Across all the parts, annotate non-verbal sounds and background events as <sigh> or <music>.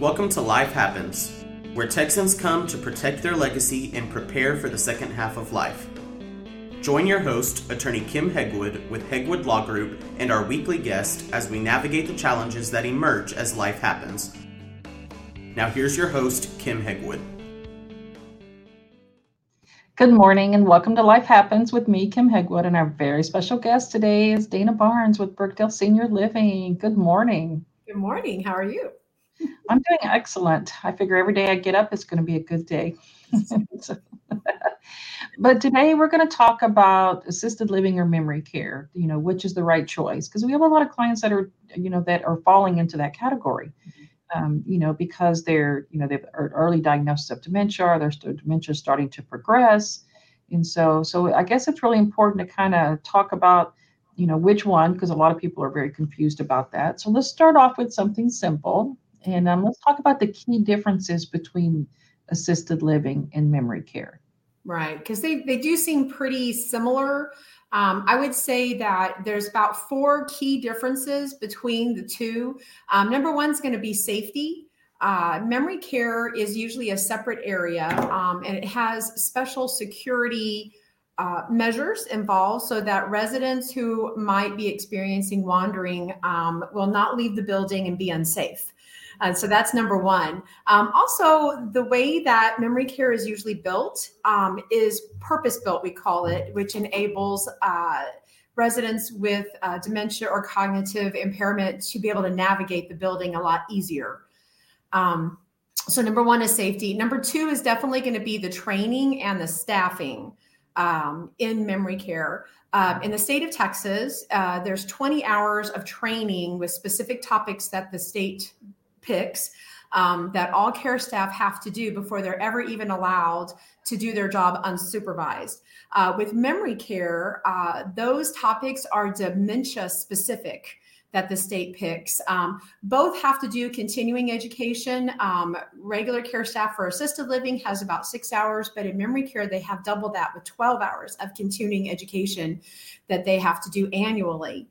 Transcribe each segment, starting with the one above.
Welcome to Life Happens, where Texans come to protect their legacy and prepare for the second half of life. Join your host, attorney Kim Hegwood with Hegwood Law Group, and our weekly guest as we navigate the challenges that emerge as life happens. Now, here's your host, Kim Hegwood. Good morning and welcome to Life Happens with me, Kim Hegwood, and our very special guest today is Dana Barnes with Brookdale Senior Living. Good morning. Good morning. How are you? I'm doing excellent. I figure every day I get up, it's going to be a good day. <laughs> <laughs> but today we're going to talk about assisted living or memory care, you know, which is the right choice because we have a lot of clients that are, you know, that are falling into that category. Um, you know, because they're, you know, they've early diagnosis of dementia, or their dementia starting to progress. And so, so I guess it's really important to kind of talk about, you know, which one, because a lot of people are very confused about that. So let's start off with something simple. And um, let's talk about the key differences between assisted living and memory care. Right, because they, they do seem pretty similar. Um, I would say that there's about four key differences between the two. Um, number one is going to be safety. Uh, memory care is usually a separate area um, and it has special security uh, measures involved so that residents who might be experiencing wandering um, will not leave the building and be unsafe. Uh, so that's number one. Um, also, the way that memory care is usually built um, is purpose built, we call it, which enables uh, residents with uh, dementia or cognitive impairment to be able to navigate the building a lot easier. Um, so, number one is safety. Number two is definitely going to be the training and the staffing um, in memory care. Uh, in the state of Texas, uh, there's 20 hours of training with specific topics that the state picks um, that all care staff have to do before they're ever even allowed to do their job unsupervised. Uh, with memory care, uh, those topics are dementia specific that the state picks. Um, both have to do continuing education. Um, regular care staff for assisted living has about six hours, but in memory care, they have double that with 12 hours of continuing education that they have to do annually.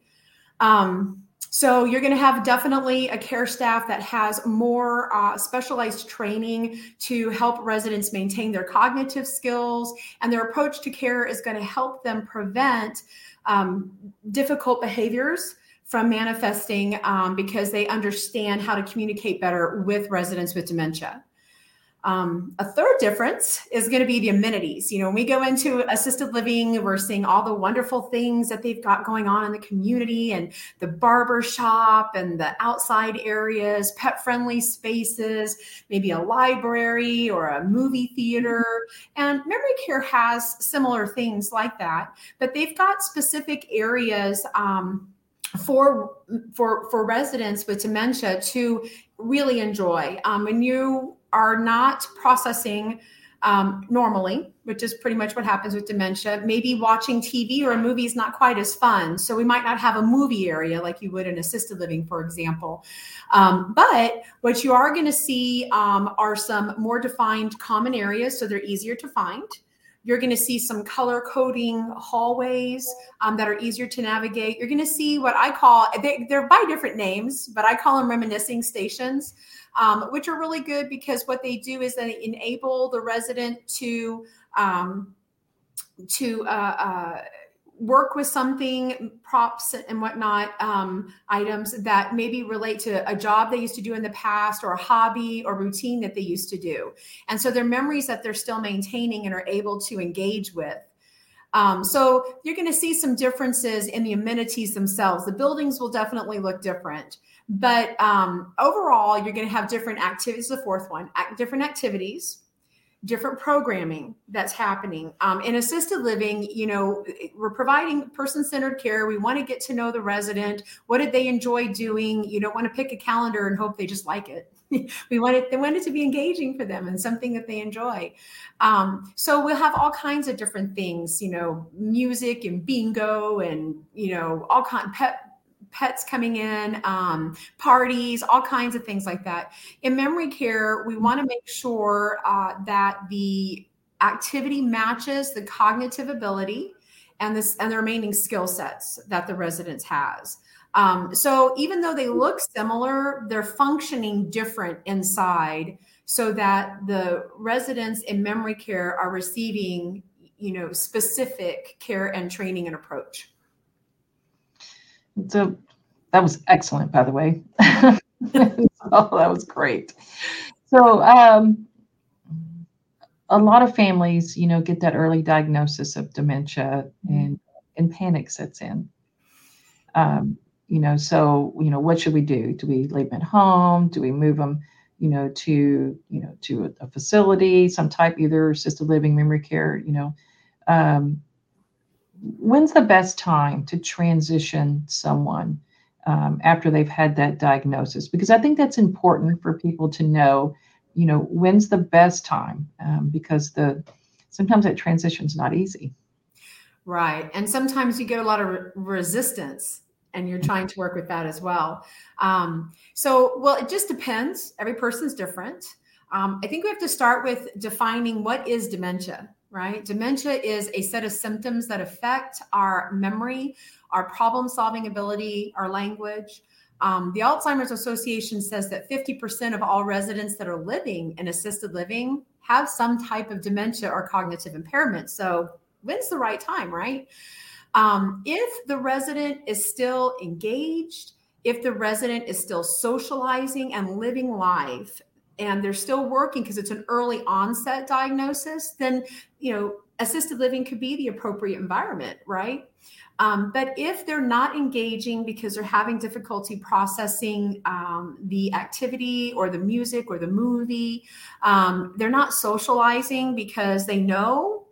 Um, so you're going to have definitely a care staff that has more uh, specialized training to help residents maintain their cognitive skills, and their approach to care is going to help them prevent um, difficult behaviors from manifesting um, because they understand how to communicate better with residents with dementia. Um, a third difference is going to be the amenities. You know, when we go into assisted living, we're seeing all the wonderful things that they've got going on in the community and the barber shop and the outside areas, pet friendly spaces, maybe a library or a movie theater. And memory care has similar things like that, but they've got specific areas. Um, for for for residents with dementia to really enjoy um, when you are not processing um, normally, which is pretty much what happens with dementia. Maybe watching TV or a movie is not quite as fun. So we might not have a movie area like you would in assisted living, for example. Um, but what you are going to see um, are some more defined common areas, so they're easier to find. You're going to see some color coding hallways um, that are easier to navigate. You're going to see what I call, they, they're by different names, but I call them reminiscing stations um, which are really good because what they do is they enable the resident to um, to uh, uh, work with something, props and whatnot, um, items that maybe relate to a job they used to do in the past or a hobby or routine that they used to do. And so they're memories that they're still maintaining and are able to engage with. Um, so you're going to see some differences in the amenities themselves. The buildings will definitely look different. But um, overall, you're going to have different activities. The fourth one, different activities, different programming that's happening. Um, in assisted living, you know, we're providing person centered care. We want to get to know the resident. What did they enjoy doing? You don't want to pick a calendar and hope they just like it. <laughs> we want it, they want it to be engaging for them and something that they enjoy. Um, so we'll have all kinds of different things, you know, music and bingo and, you know, all kind pet pets coming in, um, parties, all kinds of things like that. In memory care, we want to make sure uh, that the activity matches the cognitive ability and this and the remaining skill sets that the residents has. Um, so even though they look similar, they're functioning different inside so that the residents in memory care are receiving you know specific care and training and approach so that was excellent by the way. <laughs> Oh that was great. So um, a lot of families you know get that early diagnosis of dementia and and panic sets in. Um, you know so you know what should we do? Do we leave them at home? Do we move them you know, to you know to a, a facility, some type either assisted living, memory care, you know. Um, when's the best time to transition someone um, after they've had that diagnosis? Because I think that's important for people to know, you know, when's the best time? Um, because the sometimes that transition is not easy. Right, and sometimes you get a lot of re- resistance and you're trying to work with that as well. Um, so, well, it just depends. Every person's different. Um, I think we have to start with defining what is dementia, right? Dementia is a set of symptoms that affect our memory, our problem solving ability, our language. Um, the Alzheimer's Association says that 50% of all residents that are living in assisted living have some type of dementia or cognitive impairment. So, when's the right time, right? Um, if the resident is still engaged, if the resident is still socializing and living life, and they're still working because it's an early onset diagnosis, then you know assisted living could be the appropriate environment, right? Um, but if they're not engaging because they're having difficulty processing um, the activity or the music or the movie, um, they're not socializing because they know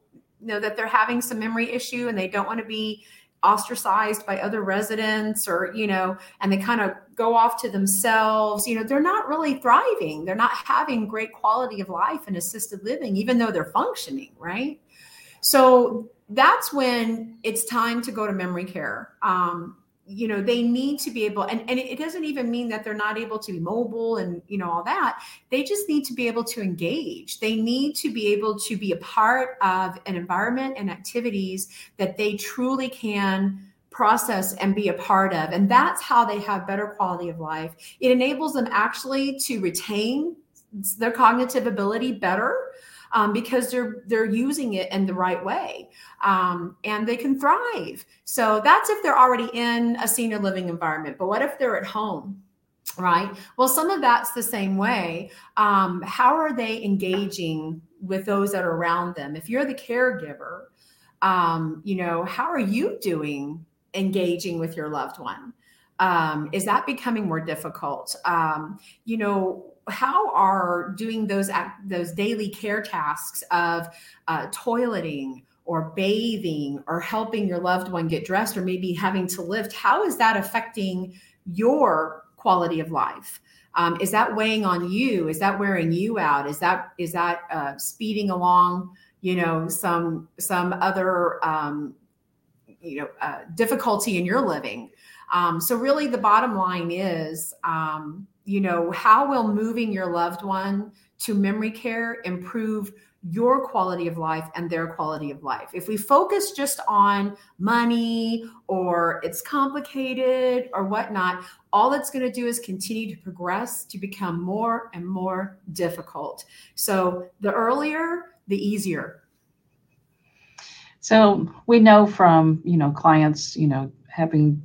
know that they're having some memory issue and they don't want to be ostracized by other residents or you know and they kind of go off to themselves. You know they're not really thriving. They're not having great quality of life in assisted living even though they're functioning right? So that's when it's time to go to memory care. Um, you know they need to be able and, and it doesn't even mean that they're not able to be mobile and you know all that. They just need to be able to engage. They need to be able to be a part of an environment and activities that they truly can process and be a part of. And that's how they have better quality of life. It enables them actually to retain their cognitive ability better um, because they're they're using it in the right way um, and they can thrive. So that's if they're already in a senior living environment but what if they're at home right? Well some of that's the same way. Um, how are they engaging with those that are around them? If you're the caregiver um, you know how are you doing engaging with your loved one? Um, is that becoming more difficult? Um, you know how are doing those those daily care tasks of uh, toileting or bathing or helping your loved one get dressed or maybe having to lift how is that affecting your quality of life? Um, is that weighing on you? Is that wearing you out? Is that is that uh, speeding along you know some some other um, you know uh, difficulty in your living? Um, so really the bottom line is um, you know, how will moving your loved one to memory care improve your quality of life and their quality of life? If we focus just on money or it's complicated or whatnot, all it's going to do is continue to progress to become more and more difficult. So the earlier, the easier. So we know from, you know, clients, you know, having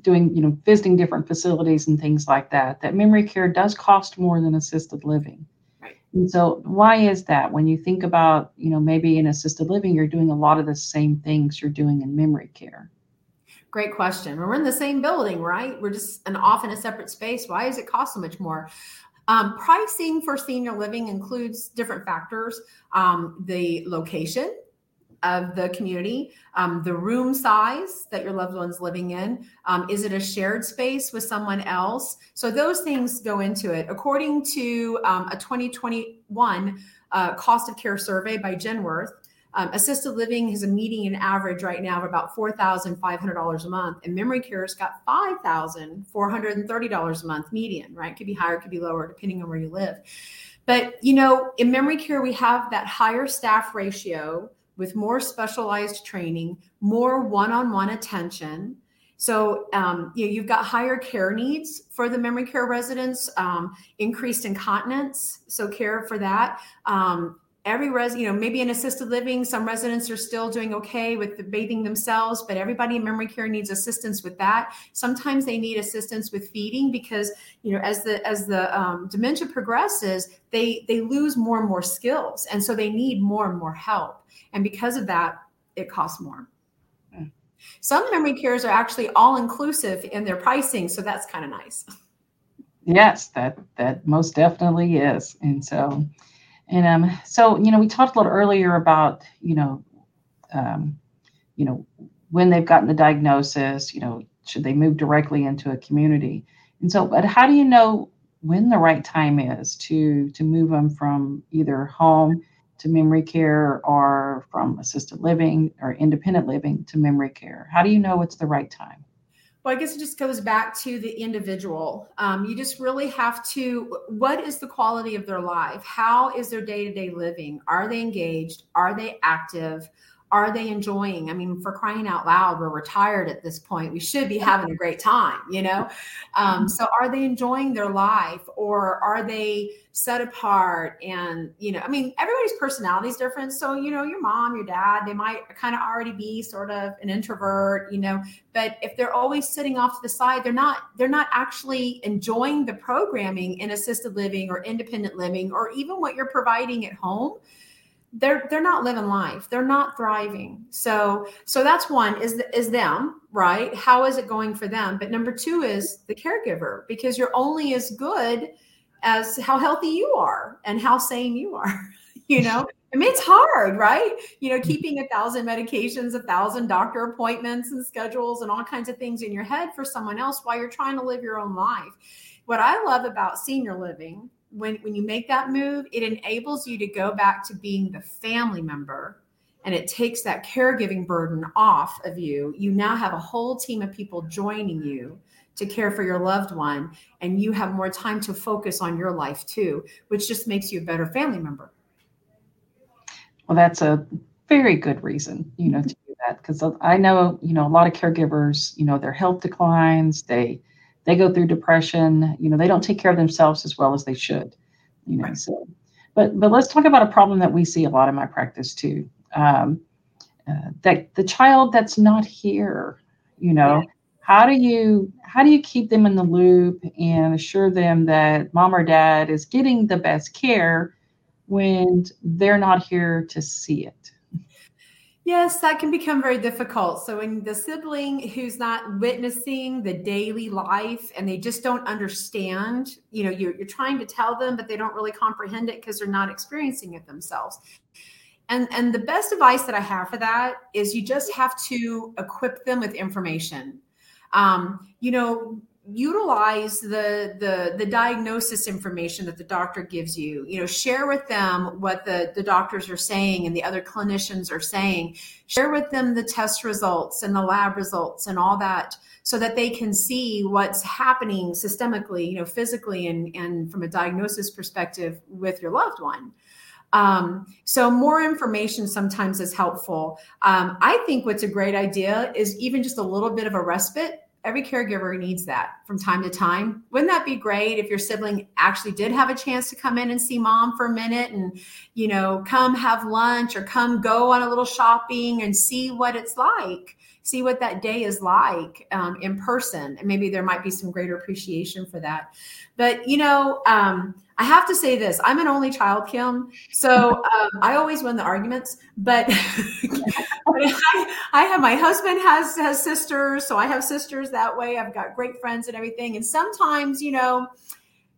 doing, you know, visiting different facilities and things like that, that memory care does cost more than assisted living. Right. And so why is that? When you think about, you know, maybe in assisted living, you're doing a lot of the same things you're doing in memory care. Great question. We're in the same building, right? We're just an off in a separate space. Why does it cost so much more? Um, pricing for senior living includes different factors um, the location, of the community, um, the room size that your loved one's living in. Um, is it a shared space with someone else? So those things go into it. According to um, a 2021 uh, cost of care survey by Genworth, um, assisted living has a median average right now of about $4,500 a month, and memory care's got $5,430 a month median, right? Could be higher, could be lower, depending on where you live. But, you know, in memory care, we have that higher staff ratio with more specialized training, more one on one attention. So um, you know, you've got higher care needs for the memory care residents, um, increased incontinence, so care for that. Um, every res, you know, maybe in assisted living, some residents are still doing okay with the bathing themselves, but everybody in memory care needs assistance with that. Sometimes they need assistance with feeding because, you know, as the as the um, dementia progresses, they they lose more and more skills, and so they need more and more help. And because of that, it costs more. Hmm. Some memory cares are actually all inclusive in their pricing, so that's kind of nice. Yes, that that most definitely is, and so and um, so, you know, we talked a little earlier about, you know, um, you know, when they've gotten the diagnosis, you know, should they move directly into a community? And so, but how do you know when the right time is to to move them from either home to memory care or from assisted living or independent living to memory care? How do you know it's the right time? Well, I guess it just goes back to the individual. Um, you just really have to what is the quality of their life? How is their day to day living? Are they engaged? Are they active? Are they enjoying? I mean, for crying out loud, we're retired at this point. We should be having a great time, you know? Um, mm-hmm. so are they enjoying their life or are they set apart? And, you know, I mean, everybody's personality is different. So, you know, your mom, your dad, they might kind of already be sort of an introvert, you know, but if they're always sitting off to the side, they're not, they're not actually enjoying the programming in assisted living or independent living or even what you're providing at home they're they're not living life. They're not thriving. So so that's one is is them right? How is it going for them? But number two is the caregiver because you're only as good as how healthy you are and how sane you are <laughs> you know? <laughs> I mean, it's hard, right? You know, keeping a thousand medications, a thousand doctor appointments and schedules and all kinds of things in your head for someone else while you're trying to live your own life. What I love about senior living when when you make that move, it enables you to go back to being the family member and it takes that caregiving burden off of you. You now have a whole team of people joining you to care for your loved one and you have more time to focus on your life too, which just makes you a better family member. Well, that's a very good reason, you know, to do that because I know, you know, a lot of caregivers, you know, their health declines, they they go through depression you know they don't take care of themselves as well as they should you know right. so but but let's talk about a problem that we see a lot in my practice too um, uh, that the child that's not here you know yeah. how do you how do you keep them in the loop and assure them that mom or dad is getting the best care when they're not here to see it Yes, that can become very difficult. So, when the sibling who's not witnessing the daily life and they just don't understand, you know, you're, you're trying to tell them, but they don't really comprehend it because they're not experiencing it themselves. And, and the best advice that I have for that is you just have to equip them with information. Um, you know, utilize the the the diagnosis information that the doctor gives you. You know share with them what the the doctors are saying and the other clinicians are saying. Share with them the test results and the lab results and all that so that they can see what's happening systemically you know physically and and from a diagnosis perspective with your loved one. Um, so more information sometimes is helpful. Um, I think what's a great idea is even just a little bit of a respite every caregiver needs that from time to time. Wouldn't that be great if your sibling actually did have a chance to come in and see mom for a minute and, you know, come have lunch or come go on a little shopping and see what it's like, see what that day is like um, in person. And maybe there might be some greater appreciation for that. But, you know, um, I have to say this I'm an only child, Kim. So <laughs> um, I always win the arguments, but, <laughs> but I, I, have my husband has, has sisters. So I have sisters that way. I've got great friends and everything. And sometimes, you know,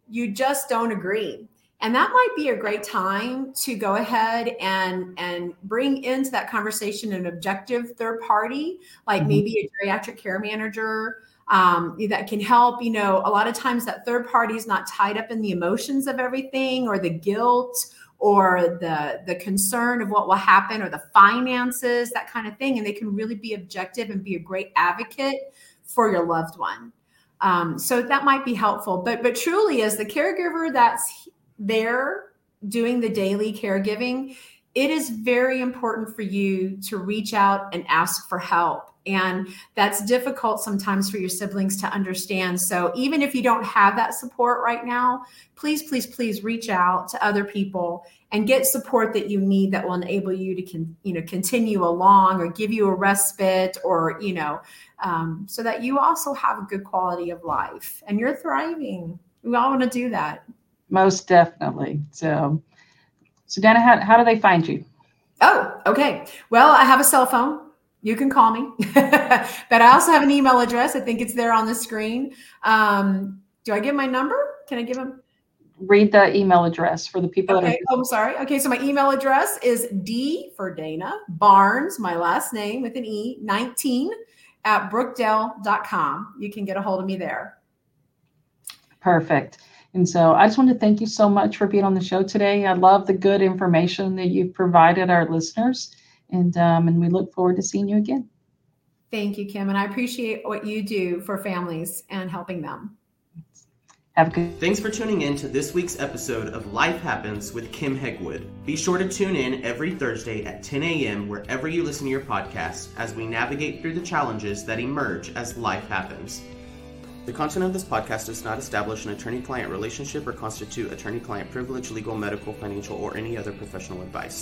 you just don't agree. And that might be a great time to go ahead and, and bring into that conversation an objective third party, like mm-hmm. maybe a geriatric care manager um, that can help. You know, a lot of times that third party is not tied up in the emotions of everything or the guilt or the the concern of what will happen or the finances, that kind of thing, and they can really be objective and be a great advocate for your loved one. Um, so that might be helpful. But but truly, as the caregiver that's there doing the daily caregiving, it is very important for you to reach out and ask for help. And that's difficult sometimes for your siblings to understand. So even if you don't have that support right now, please, please, please reach out to other people and get support that you need that will enable you to can, you know continue along or give you a respite or you know um, so that you also have a good quality of life and you're thriving. We all want to do that. Most definitely. So, so Dana, how, how do they find you? Oh, okay. Well, I have a cell phone. You can call me, <laughs> but I also have an email address. I think it's there on the screen. Um, do I give my number? Can I give them? Read the email address for the people okay. that are. Oh, I'm sorry. Okay, so my email address is D for Dana Barnes, my last name with an E, 19 at brookdale.com. You can get a hold of me there. Perfect. And so I just want to thank you so much for being on the show today. I love the good information that you've provided our listeners, and um, and we look forward to seeing you again. Thank you, Kim, and I appreciate what you do for families and helping them. Have a good. Thanks for tuning in to this week's episode of Life Happens with Kim Hegwood. Be sure to tune in every Thursday at 10 a.m. wherever you listen to your podcast as we navigate through the challenges that emerge as life happens. The content of this podcast does not establish an attorney client relationship or constitute attorney client privilege, legal, medical, financial, or any other professional advice.